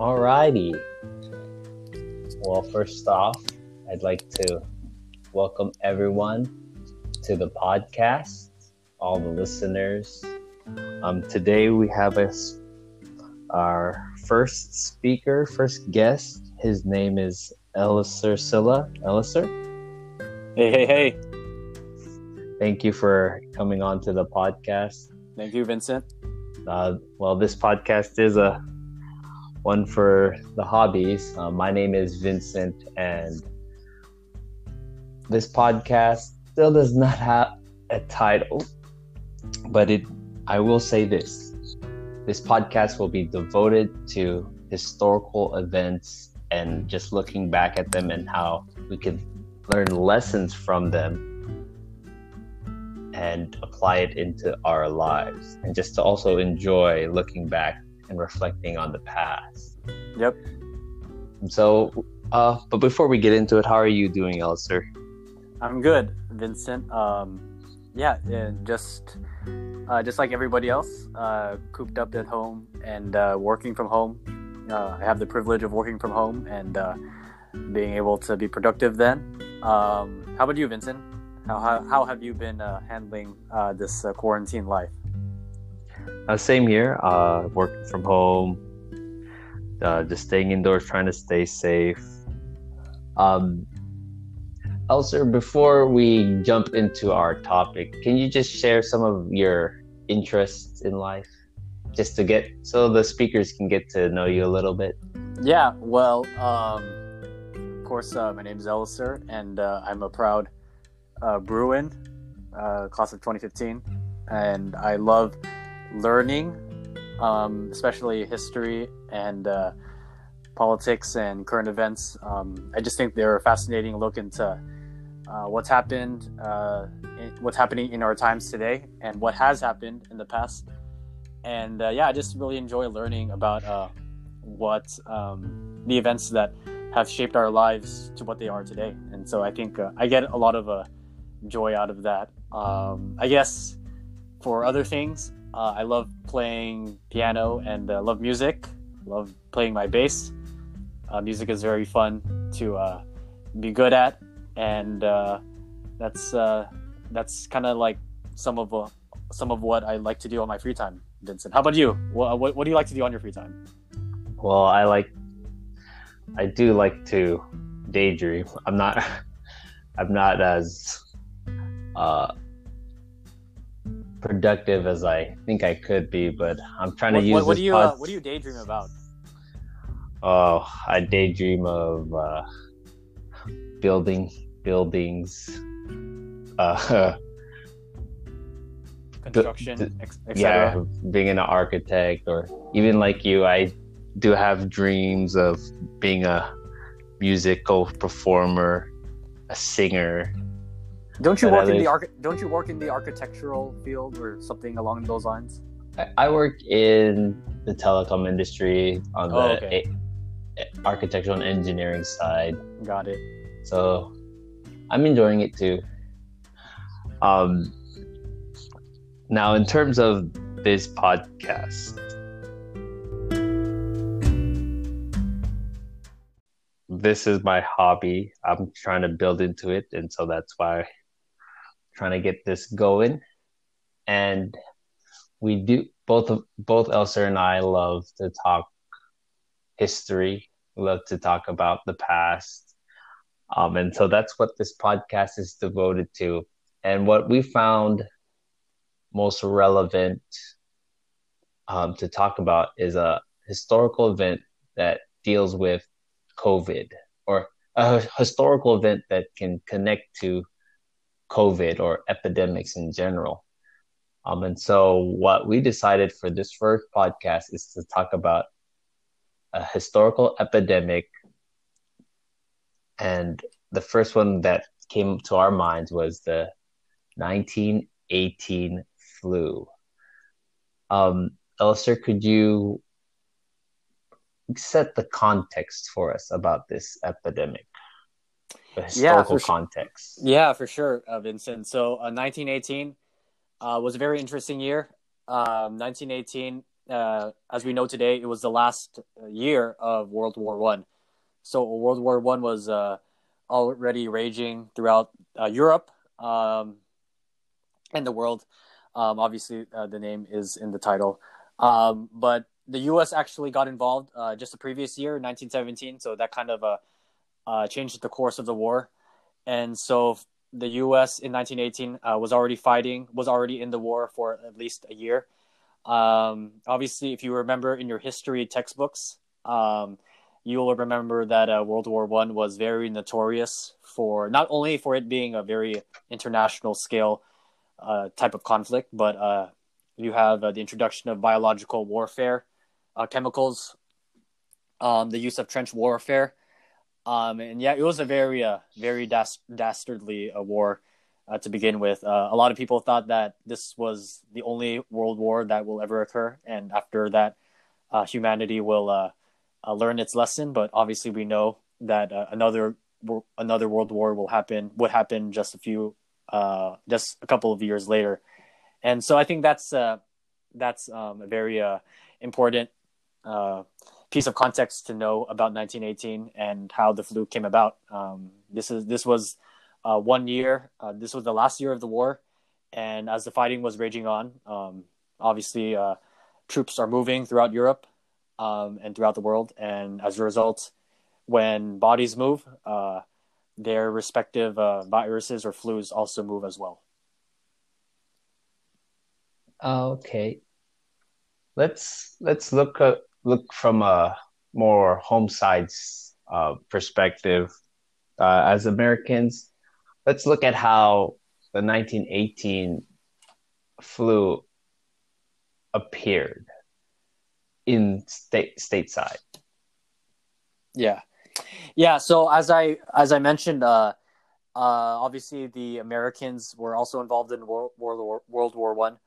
Alrighty. Well, first off, I'd like to welcome everyone to the podcast, all the listeners. Um, today we have us our first speaker, first guest. His name is Eliser Silla. Eliser, Hey, hey, hey. thank you for coming on to the podcast. Thank you, Vincent. Uh, well, this podcast is a one for the hobbies. Uh, my name is Vincent, and this podcast still does not have a title, but it. I will say this: this podcast will be devoted to historical events and just looking back at them and how we could learn lessons from them and apply it into our lives and just to also enjoy looking back and reflecting on the past Yep. so uh but before we get into it how are you doing Elster? I'm good, Vincent. Um, yeah, yeah, just uh, just like everybody else, uh, cooped up at home and uh, working from home. Uh, I have the privilege of working from home and uh, being able to be productive. Then, um, how about you, Vincent? How how, how have you been uh, handling uh, this uh, quarantine life? Uh, same here uh working from home uh just staying indoors trying to stay safe um Elser, before we jump into our topic, can you just share some of your interests in life? Just to get so the speakers can get to know you a little bit. Yeah, well, um, of course, uh, my name is Elser, and uh, I'm a proud uh, Bruin, uh, class of 2015, and I love learning, um, especially history and uh, politics and current events. Um, I just think they're a fascinating look into uh, what's happened, uh, in, what's happening in our times today, and what has happened in the past. And uh, yeah, I just really enjoy learning about uh, what um, the events that have shaped our lives to what they are today. And so I think uh, I get a lot of joy out of that. Um, I guess for other things, uh, I love playing piano and uh, love music. Love playing my bass. Uh, music is very fun to uh, be good at, and uh, that's uh, that's kind of like some of some of what I like to do on my free time. Vincent, how about you? What, what, what do you like to do on your free time? Well, I like I do like to daydream. I'm not I'm not as productive as I think I could be, but I'm trying What, to use what, what do you uh, what do you daydream about? Oh, I daydream of uh, building buildings. Uh, Construction, yeah, being an architect, or even like you, I do have dreams of being a musical performer, a singer. Don't you But work in the arch- Don't you work in the architectural field or something along those lines? I, I work in the telecom industry on the Oh, okay. a- architectural and engineering side. Got it. so I'm enjoying it too. Um, now, in terms of this podcast, this is my hobby. I'm trying to build into it, and so that's why trying to get this going. And we do both of both Elser and I love to talk history. Love to talk about the past. Um, and so that's what this podcast is devoted to. And what we found most relevant um, to talk about is a historical event that deals with COVID or a historical event that can connect to COVID or epidemics in general. Um, and so what we decided for this first podcast is to talk about a historical epidemic and the first one that came to our minds was the 1918 flu. Um, Elster, could you set the context for us about this epidemic? Historical for sure. Yeah, for sure, uh, Vincent. So, uh, 1918 uh, was a very interesting year. Um, 1918 uh, as we know today, it was the last year of World War One. So World War One was uh, already raging throughout uh, Europe um, and the world. Um, obviously, uh, the name is in the title, um, but the U.S. actually got involved uh, just the previous year, 1917. So that kind of uh, uh, changed the course of the war, and so the U.S. in 1918 was already fighting, was already in the war for at least a year. Um, obviously, if you remember in your history textbooks, um, you will remember that uh, World War One was very notorious for not only for it being a very international scale uh, type of conflict, but uh, you have uh, the introduction of biological warfare, uh, chemicals, um, the use of trench warfare, um, and yeah, it was a very uh, very das- dastardly war. to begin with, a lot of people thought that this was the only world war that will ever occur, and after that, humanity will uh, learn its lesson. But obviously, we know that uh, another another world war will happen. Would happen just a few, uh, just a couple of years later, and so I think that's uh, that's um, a very uh, important uh, piece of context to know about 1918 and how the flu came about. Um, this is this was one year. this was the last year of the war, and as the fighting was raging on, um, obviously troops are moving throughout Europe um, and throughout the world. And as a result, when bodies move, uh, their respective uh, viruses or flus also move as well. Okay, let's let's look at, look from a more home side's uh, perspective. Uh, as Americans, let's look at how the 1918 flu appeared in state stateside. Yeah, yeah. So as I as I mentioned, uh, uh, obviously the Americans were also involved in World War World War One,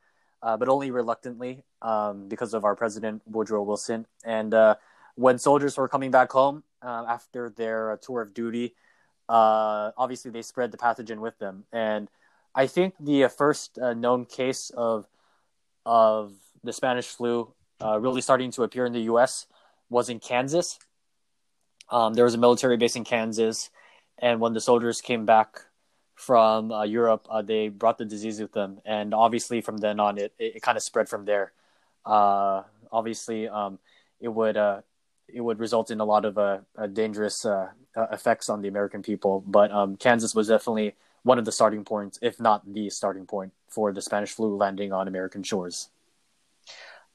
uh, but only reluctantly um, because of our president Woodrow Wilson. And uh, when soldiers were coming back home uh, after their tour of duty, uh, obviously they spread the pathogen with them. And I think the first uh, known case of of the Spanish flu uh, really starting to appear in the U.S. was in Kansas. Um, there was a military base in Kansas, and when the soldiers came back from uh, Europe, uh, they brought the disease with them, and obviously from then on, it it, it kind of spread from there. Uh, obviously, um, it would uh, it would result in a lot of uh, dangerous effects on the American people, but um, Kansas was definitely one of the starting points, if not the starting point, for the Spanish flu landing on American shores.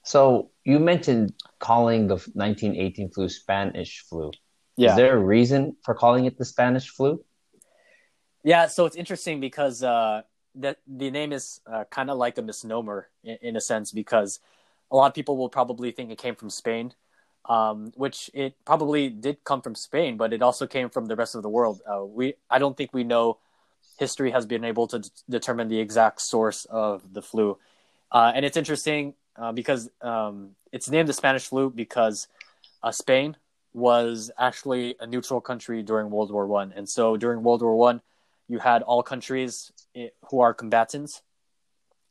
So you mentioned calling the 1918 flu Spanish flu. Yeah. Is there a reason for calling it the Spanish flu? Yeah, so it's interesting because uh, the the name is uh, kind of like a misnomer in, in, a sense because a lot of people will probably think it came from Spain, um, which it probably did come from Spain, but it also came from the rest of the world. Uh, we I don't think we know history has been able to d- determine the exact source of the flu, uh, and it's interesting uh, because um, it's named the Spanish flu because uh, Spain was actually a neutral country during World War One, and so during World War One, you had all countries eh, who are combatants.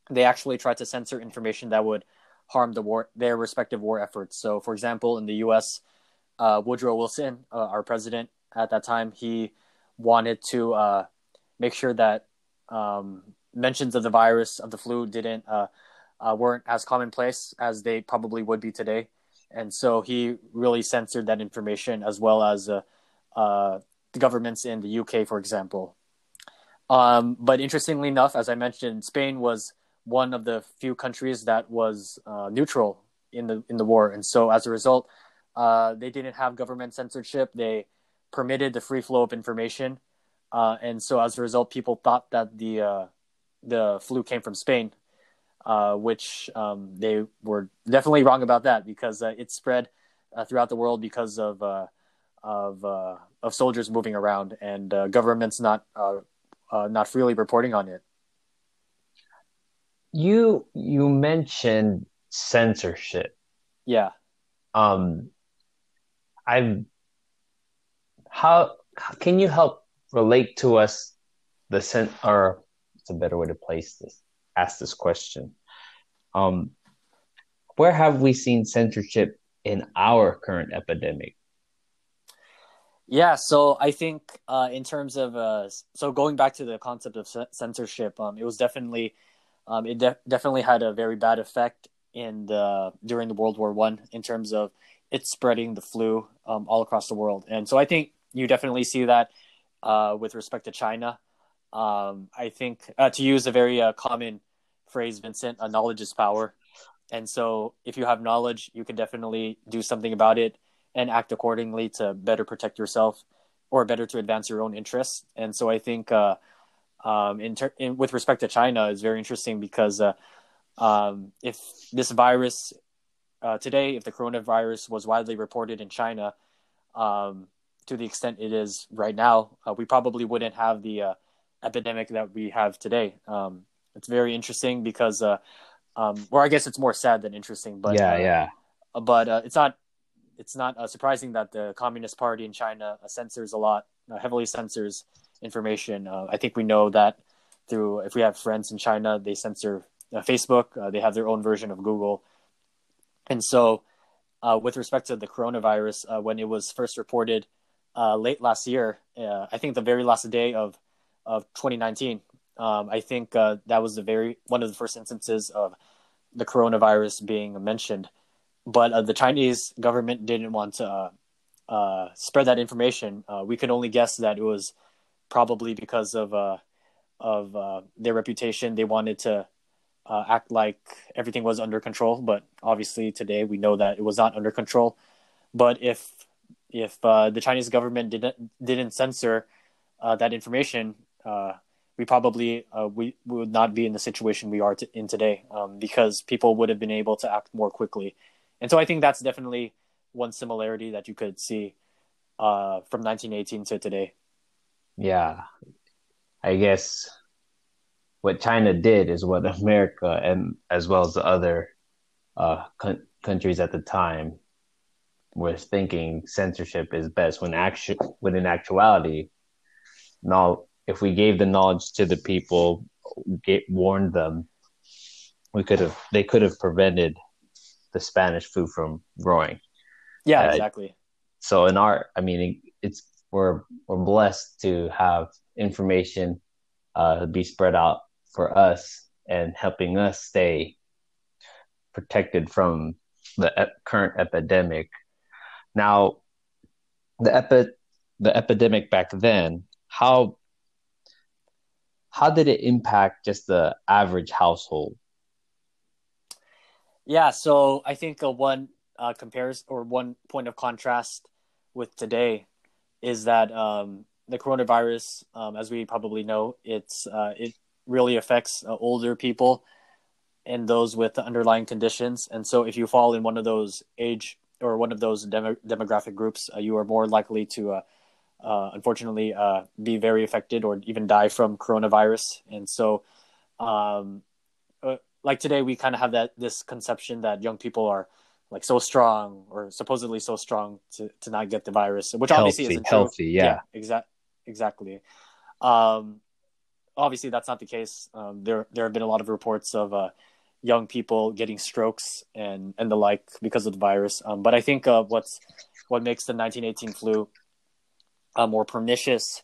They actually tried to censor information that would harm the war, their respective war efforts. So, for example, in the U.S., uh, Woodrow Wilson, uh, our president at that time, he wanted to uh, make sure that um, mentions of the virus of the flu didn't uh, uh, weren't as commonplace as they probably would be today. And so he really censored that information as well as uh, the governments in the UK, for example. Um, but interestingly enough, as I mentioned, Spain was one of the few countries that was uh, neutral in the in the war, and so as a result, uh, they didn't have government censorship. They permitted the free flow of information, uh, and so as a result, people thought that the the flu came from Spain uh, which um, they were definitely wrong about that because uh, it spread uh, throughout the world because of uh, of uh, of soldiers moving around and governments not not freely reporting on it. You you mentioned censorship. Yeah. Um, I've how can you help relate to us the sen or it's a better way to place this ask this question. Um, where have we seen censorship in our current epidemic? Yeah, so I think uh, in terms of uh, so going back to the concept of censorship, um, it was definitely um, it de- definitely had a very bad effect in the during the World War One in terms of it spreading the flu um, all across the world, and so I think you definitely see that uh, with respect to China. Um, I think uh, to use a very uh, common phrase, Vincent, knowledge is power, and so if you have knowledge, you can definitely do something about it and act accordingly to better protect yourself or better to advance your own interests. And so I think uh, um, in, ter- in, with respect to China is very interesting because uh, um, if this virus uh, today, if the coronavirus was widely reported in China um, to the extent it is right now, uh, we probably wouldn't have the uh, epidemic that we have today. Um, it's very interesting because, uh, um, or I guess it's more sad than interesting, but yeah, yeah. But it's not it's not uh, surprising that the Communist Party in China uh, censors a lot, uh, heavily censors information. Uh, I think we know that through if we have friends in China, they censor uh, Facebook. Uh, they have their own version of Google, and so with respect to the coronavirus, when it was first reported late last year, I think the very last day of of 2019, um, I think that was the very one of the first instances of the coronavirus being mentioned but uh, the Chinese government didn't want to uh, uh, spread that information. Uh, we could only guess that it was probably because of uh, of uh, their reputation. They wanted to act like everything was under control, but obviously today we know that it was not under control. But if if the Chinese government didn't didn't censor that information, we probably we, we, would not be in the situation we are to, in today um, because people would have been able to act more quickly and so I think that's definitely one similarity that you could see uh, from 1918 to today. Yeah, I guess what China did is what America and as well as the other uh, countries at the time were thinking censorship is best. When actu- when in actuality, now if we gave the knowledge to the people, get, warned them, we could have they could have prevented the Spanish flu from growing. Yeah, uh, exactly. So in our, I mean, it's we're we're blessed to have information uh, be spread out for us and helping us stay protected from the ep- current epidemic. Now, the epi- the epidemic back then, how how did it impact just the average household? Yeah, so I think uh, one uh, compares or one point of contrast with today is that um, the coronavirus, um, as we probably know, it's uh, it really affects uh, older people and those with underlying conditions. And so, if you fall in one of those age or one of those dem- demographic groups, uh, you are more likely to, uh, uh, unfortunately, uh, be very affected or even die from coronavirus. And so, um, like today we kind of have that this conception that young people are like so strong or supposedly so strong to, to not get the virus, which healthy, obviously isn't healthy, true. yeah, yeah exact, exactly. Um, obviously that's not the case. Um, there there have been a lot of reports of uh, young people getting strokes and and the like because of the virus. Um, but I think uh, what's what makes the 1918 flu uh, more pernicious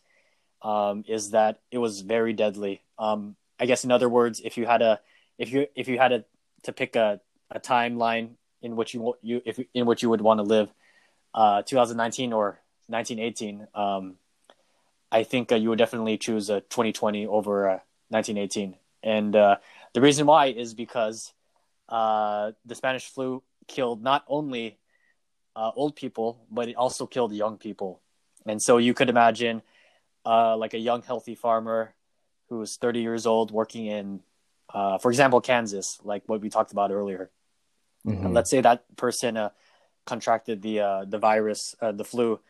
um, is that it was very deadly. Um, I guess in other words, if you had a if you if you had to, to pick a, a timeline in which you you if in which you would want to live, uh, 2019 or 1918, um, I think uh, you would definitely choose a 2020 over uh, 1918. And uh, the reason why is because uh, the Spanish flu killed not only uh, old people, but it also killed young people. And so you could imagine uh, like a young, healthy farmer who's 30 years old working in uh, for example, Kansas, like what we talked about earlier. Mm-hmm. Let's say that person uh, contracted the uh, the virus, uh, the flu,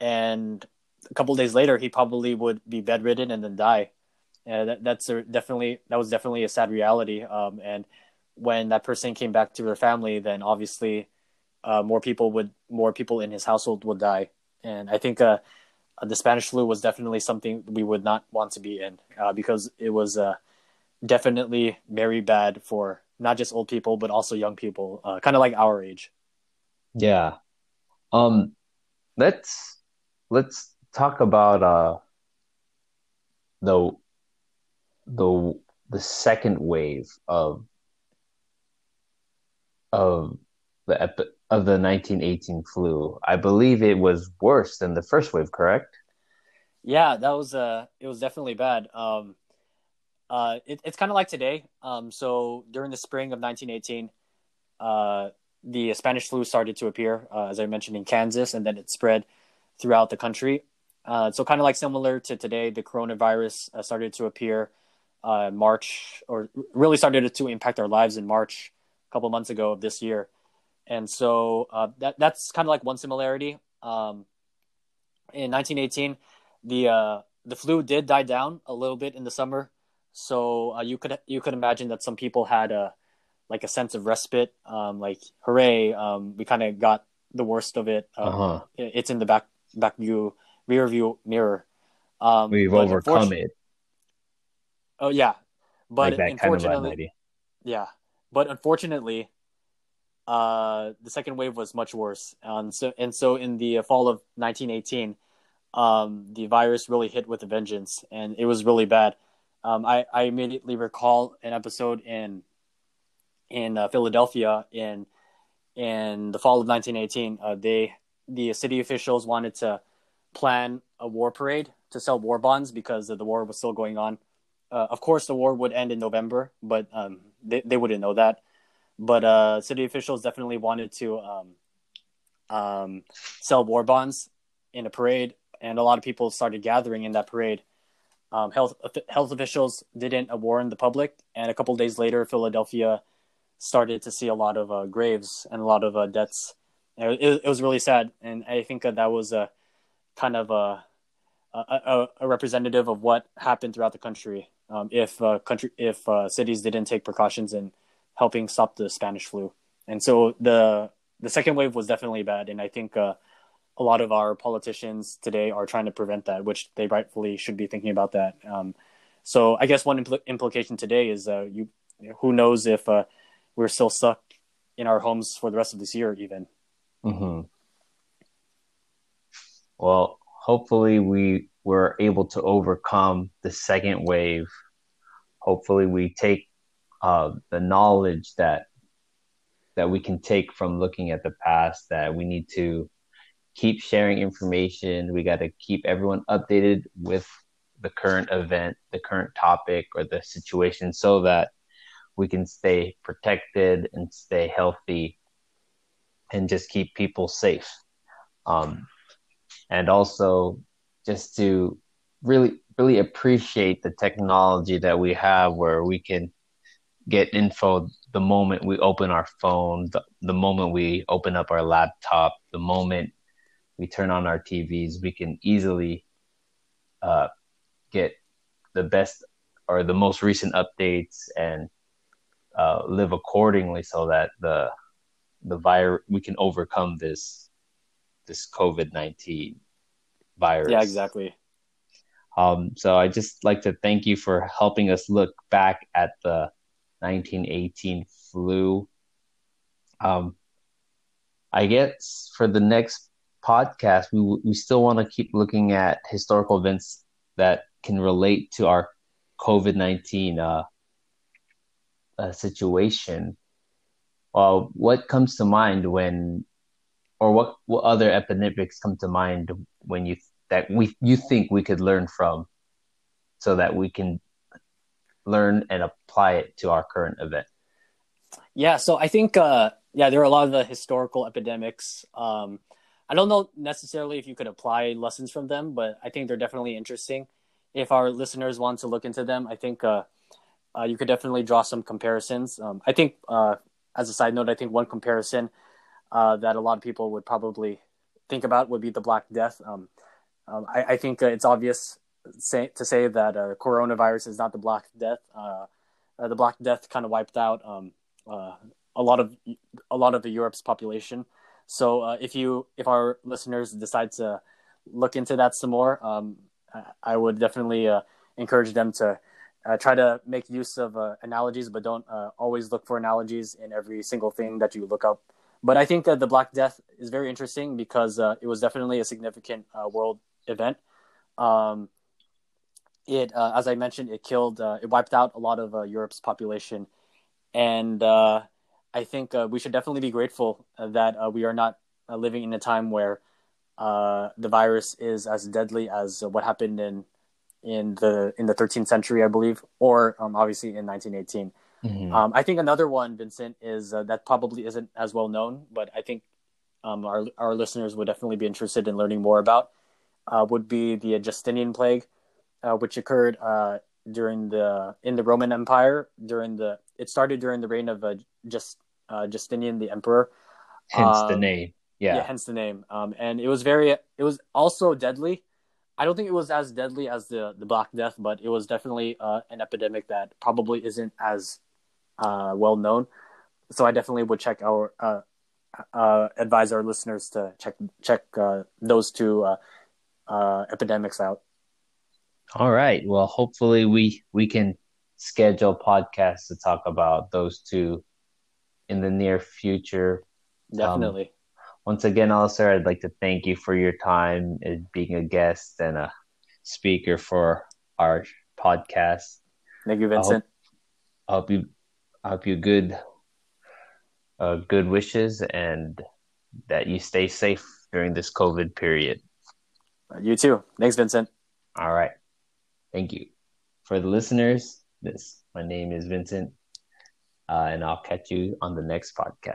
and a couple days later, he probably would be bedridden and then die. And that, that's a, definitely that was definitely a sad reality. Um, and when that person came back to their family, then obviously uh, more people would more people in his household would die. And I think uh, the Spanish flu was definitely something we would not want to be in because it was definitely very bad for not just old people but also young people, uh, kind of like our age. Yeah. Um, let's let's talk about uh the the the second wave of of the epi- of the 1918 flu. I believe it was worse than the first wave, correct? Yeah, that was uh it was definitely bad. Um uh it, it's kind of like today. Um so during the spring of 1918 uh the Spanish flu started to appear uh, as I mentioned in Kansas and then it spread throughout the country. Uh, so kind of like similar to today, the coronavirus uh, started to appear March or really started to impact our lives in March a couple months ago of this year. And so that that's kind of like one similarity. Um, in 1918, the the flu did die down a little bit in the summer, so uh, you could you could imagine that some people had a like a sense of respite, um, like hooray, um, we kind of got the worst of it. Um, uh-huh. It's in the back back view rear view mirror. Um, We've overcome it. Oh yeah, but like unfortunately, kind of yeah, but unfortunately, uh, the second wave was much worse, and so and so in the fall of 1918, um, the virus really hit with a vengeance, and it was really bad. Um, I I immediately recall an episode in in uh, Philadelphia in in the fall of 1918. Uh, they the city officials wanted to plan a war parade to sell war bonds because the war was still going on uh, of course, the war would end in November, but um, they they wouldn't know that. But uh, city officials definitely wanted to um, um, sell war bonds in a parade, and a lot of people started gathering in that parade. Um, health health officials didn't warn the public, and a couple days later, Philadelphia started to see a lot of uh, graves and a lot of uh, deaths. It, it, was really sad, and I think that that was a kind of a, a, a representative of what happened throughout the country um, if uh, country if uh, cities didn't take precautions in helping stop the Spanish flu. And so the the second wave was definitely bad, and I think uh, a lot of our politicians today are trying to prevent that, which they rightfully should be thinking about that. Um, so I guess one impl- implication today is uh, you who knows if uh, we're still stuck in our homes for the rest of this year, even. Mm-hmm. Well, hopefully we were able to overcome the second wave. Hopefully, we take uh, the knowledge that that we can take from looking at the past. That we need to keep sharing information. We got to keep everyone updated with the current event, the current topic, or the situation, so that we can stay protected and stay healthy, and just keep people safe. Um, and also just to really really appreciate the technology that we have where we can get info the moment we open our phone the, the moment we open up our laptop the moment we turn on our tvs we can easily uh, get the best or the most recent updates and uh, live accordingly so that the the virus we can overcome this this covid-19 virus. Yeah, exactly. Um, so I just like to thank you for helping us look back at the 1918 flu. Um, I guess for the next podcast, we we still want to keep looking at historical events that can relate to our COVID 19 uh, uh, situation. Uh, what comes to mind when, or what, what other epidemics come to mind when you that we you think we could learn from so that we can learn and apply it to our current event yeah so i think uh yeah there are a lot of the historical epidemics um i don't know necessarily if you could apply lessons from them but i think they're definitely interesting if our listeners want to look into them i think uh, uh you could definitely draw some comparisons um i think uh as a side note i think one comparison uh that a lot of people would probably think about would be the black death um um, I, I, think uh, it's obvious say, to say that uh, coronavirus is not the Black Death. The Black Death kind of wiped out um, a lot of a lot of the Europe's population. So uh, if you if our listeners decide to look into that some more, um, I would definitely encourage them to uh, try to make use of uh, analogies, but don't uh, always look for analogies in every single thing that you look up. But I think that the Black Death is very interesting because uh, it was definitely a significant uh, world event. Um, it, uh, as I mentioned, it killed, it wiped out a lot of Europe's population, and I think we should definitely be grateful that we are not living in a time where the virus is as deadly as what happened in in the in the 13th century, I believe, or um, obviously in 1918. Mm-hmm. Um, I think another one, Vincent, is uh, that probably isn't as well known, but I think um, our our listeners would definitely be interested in learning more about. Uh, would be the Justinian plague, uh, which occurred uh, during the in the Roman Empire during the it started during the reign of uh, just uh, Justinian the emperor. Hence the um, name. Yeah. yeah. hence the name. Um, and it was very it was also deadly. I don't think it was as deadly as the the Black Death, but it was definitely uh, an epidemic that probably isn't as uh, well known. So I definitely would check our uh, uh advise our listeners to check check uh, those two uh, epidemics out. All right. Well, hopefully we we can schedule podcasts to talk about those two in the near future. Definitely. Um, once again, Alistair, I'd like to thank you for your time being a guest and a speaker for our podcast. Thank you, Vincent. I hope, I hope you I hope you good uh, good wishes and that you stay safe during this COVID period. You too. Thanks, Vincent. All right. Thank you. For the listeners, this my name is Vincent, uh, and I'll catch you on the next podcast.